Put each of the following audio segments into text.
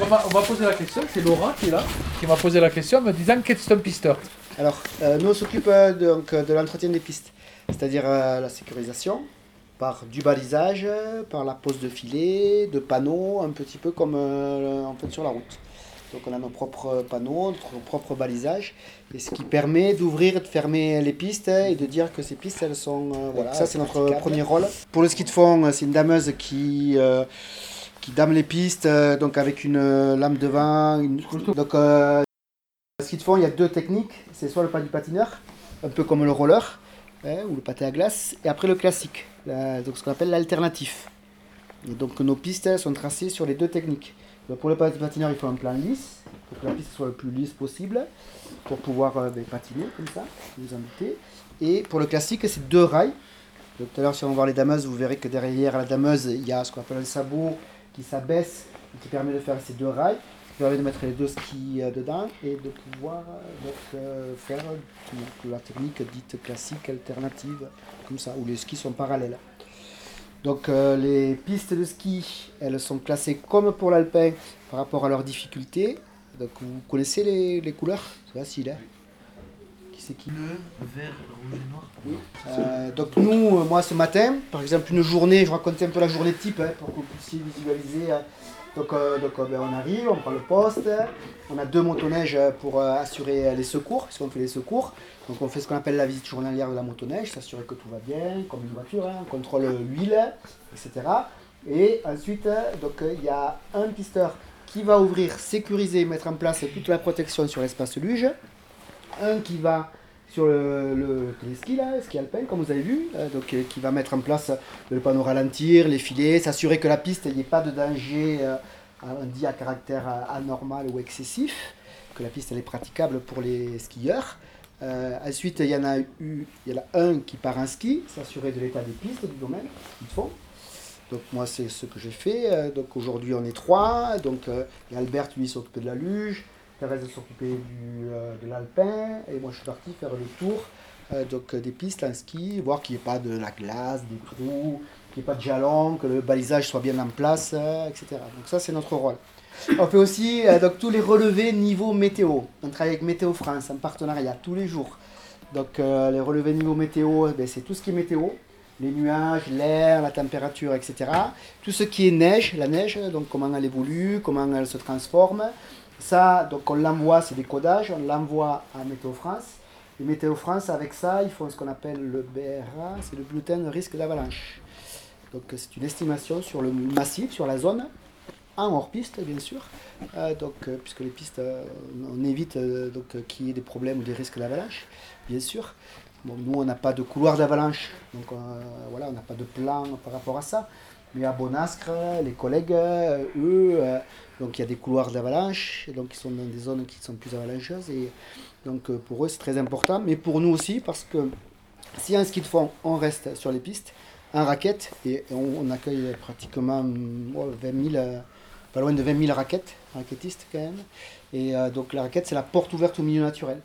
on va, on va poser la question, c'est Laura qui est là, qui m'a posé la question en me disant qu'est-ce que c'est un pisteur Alors, euh, nous on s'occupe euh, donc, euh, de l'entretien des pistes, c'est-à-dire euh, la sécurisation par du balisage, par la pose de filets, de panneaux, un petit peu comme euh, en fait sur la route. Donc on a nos propres panneaux, notre propre balisage, et ce qui permet d'ouvrir et de fermer les pistes et de dire que ces pistes elles sont euh, voilà, ça c'est notre premier rôle. Pour le ski de fond, c'est une dameuse qui euh, qui dame les pistes euh, donc avec une euh, lame de une- Donc euh, ski de fond, il y a deux techniques. C'est soit le pas du patineur, un peu comme le roller, hein, ou le patin à glace, et après le classique, la- donc ce qu'on appelle l'alternatif. Et donc nos pistes sont tracées sur les deux techniques. Donc, pour le pas du patineur, il faut un plan lisse, pour que la piste soit le plus lisse possible, pour pouvoir euh, ben, patiner comme ça, vous en doutez. Et pour le classique, c'est deux rails. Donc, tout à l'heure, si on va voir les dameuses, vous verrez que derrière la dameuse, il y a ce qu'on appelle un sabot qui s'abaisse, et qui permet de faire ces deux rails qui permet de mettre les deux skis euh, dedans et de pouvoir euh, donc, euh, faire la technique dite classique alternative, comme ça, où les skis sont parallèles. Donc les pistes de ski, elles sont classées comme pour l'alpin par rapport à leur difficulté. Donc vous connaissez les, les couleurs? C'est facile, hein? Qui c'est qui Bleu, vert, rouge et noir. euh, donc nous, euh, moi ce matin, par exemple une journée, je racontais un peu la journée type hein, pour que vous puissiez visualiser. hein. Donc, euh, donc euh, ben, on arrive, on prend le poste, on a deux motoneiges pour euh, assurer les secours, si on fait les secours. Donc on fait ce qu'on appelle la visite journalière de la motoneige, s'assurer que tout va bien, comme une voiture, hein, on contrôle l'huile, etc. Et ensuite, donc il y a un pisteur qui va ouvrir, sécuriser, mettre en place toute la protection sur l'espace luge. Un qui va sur le, le ski alpin, comme vous avez vu, euh, donc, euh, qui va mettre en place le panneau ralentir, les filets, s'assurer que la piste, il n'y ait pas de danger, euh, on dit à caractère euh, anormal ou excessif, que la piste elle est praticable pour les skieurs. Euh, ensuite, il y en a eu, il y en a un qui part en ski, s'assurer de l'état des pistes, du domaine, du fond. Donc moi, c'est ce que j'ai fait. Euh, Donc aujourd'hui, on est trois. Donc euh, et Albert, lui, s'occupait de la luge. Thérèse s'occupait du, euh, de l'alpin. Et moi, je suis parti faire le tour euh, donc, euh, des pistes en ski, voir qu'il n'y ait pas de la glace, des trous, qu'il n'y ait pas de jalons, que le balisage soit bien en place, etc. Donc ça, c'est notre rôle. On fait aussi donc, tous les relevés niveau météo. On travaille avec Météo France en partenariat tous les jours. Donc les relevés niveau météo, ben, c'est tout ce qui est météo. Les nuages, l'air, la température, etc. Tout ce qui est neige, la neige, donc comment elle évolue, comment elle se transforme. Ça, donc on l'envoie, c'est des codages, on l'envoie à Météo France. Et Météo France, avec ça, ils font ce qu'on appelle le BRA, c'est le bulletin risque d'avalanche. Donc c'est une estimation sur le massif, sur la zone, en hors-piste bien sûr. Euh, donc, euh, puisque les pistes, euh, on évite donc, qu'il y ait des problèmes ou des risques d'avalanche, bien sûr. Nous, on n'a pas de couloir d'avalanche, donc euh, voilà, on n'a pas de plan par rapport à ça. Mais à Bonascre, les collègues, euh, eux, euh, donc il y a des couloirs d'avalanche, donc ils sont dans des zones qui sont plus avalancheuses. Et donc pour eux, c'est très important, mais pour nous aussi, parce que si un ski de fond, on reste sur les pistes, en raquette, et on, accueille pratiquement hum, ouais, 20 000, euh, pas loin de 20 000 raquettes, raquettistes quand même. Et donc la raquette, c'est la porte ouverte au milieu naturel.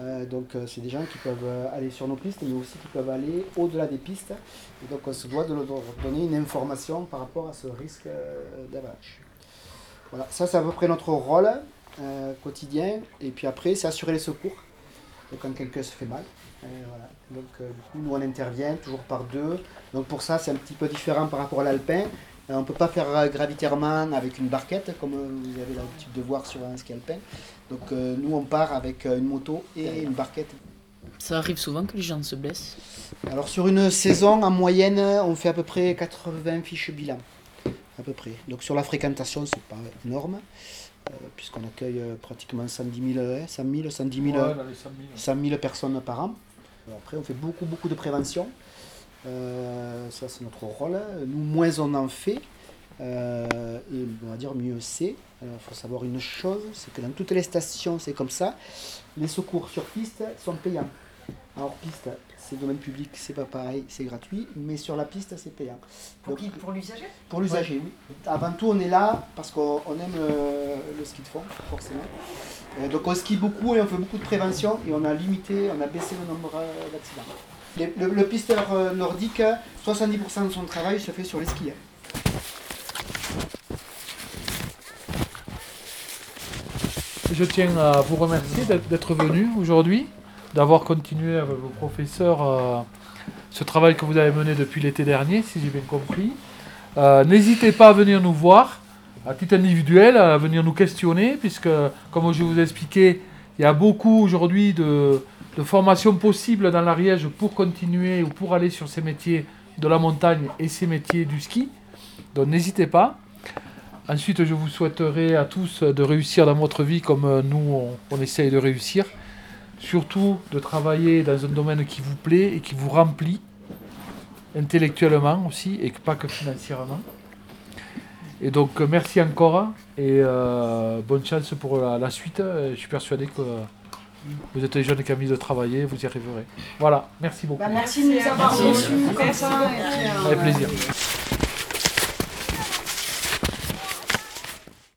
Euh, donc euh, c'est des gens qui peuvent euh, aller sur nos pistes, mais aussi qui peuvent aller au-delà des pistes. Et donc on se doit de leur donner une information par rapport à ce risque d'avalanche. Voilà, ça c'est à peu près notre rôle quotidien. Et puis après, c'est assurer les secours. Donc quand quelqu'un se fait mal. Voilà. Donc du coup, nous on intervient toujours par deux. Donc pour ça, c'est un petit peu différent par rapport à l'alpin. Euh, on ne peut pas faire euh, gravitairement avec une barquette, comme euh, vous avez l'habitude de voir sur un ski alpin. Donc euh, nous, on part avec une moto et une barquette. Ça arrive souvent que les gens se blessent. Alors sur une saison, en moyenne, on fait à peu près 80 fiches bilan. À peu près. Donc sur la fréquentation, c'est pas énorme, euh, puisqu'on accueille euh, pratiquement 110 000, hein, 100 000, 110 000, Ouais, dans les 100 000. 100 000 personnes par an. Après, on fait beaucoup, beaucoup de prévention. Euh, ça, c'est notre rôle. Nous, moins on en fait, euh, et on va dire mieux c'est. Il faut savoir une chose, c'est que dans toutes les stations, c'est comme ça. Les secours sur piste sont payants. En hors piste, c'est domaine public, c'est pas pareil, c'est gratuit, mais sur la piste, c'est payant. Pour Donc, Pour l'usager? pour l'usager, oui. Avant tout, on est là parce qu'on on aime euh, le ski de fond, forcément. Donc on skie beaucoup et on fait beaucoup de prévention et on a limité, on a baissé le nombre d'accidents. Le, pisteur euh, nordique, 70% de son travail se fait sur les skis. je tiens à vous remercier d'être- d'être venu aujourd'hui, d'avoir continué avec vos professeurs euh, ce travail que vous avez mené depuis l'été dernier, si j'ai bien compris. Euh, N'hésitez pas à venir nous voir, à titre individuel, à venir nous questionner, puisque, comme je vous ai expliqué, il y a beaucoup aujourd'hui de, de formations possibles dans l'Ariège pour continuer ou pour aller sur ces métiers de la montagne et ces métiers du ski. Donc n'hésitez pas. Ensuite, je vous souhaiterais à tous de réussir dans votre vie comme euh, nous, on, on essaye de réussir. Surtout de travailler dans un domaine qui vous plaît et qui vous remplit, intellectuellement aussi, et pas que financièrement. Et donc, euh, merci encore et euh, bonne chance pour la, la suite. Euh, Je suis persuadé que vous êtes des jeunes qui ont envie de travailler, vous y arriverez. Voilà, merci beaucoup. Bah, merci de nous avoir reçus euh, Avec plaisir.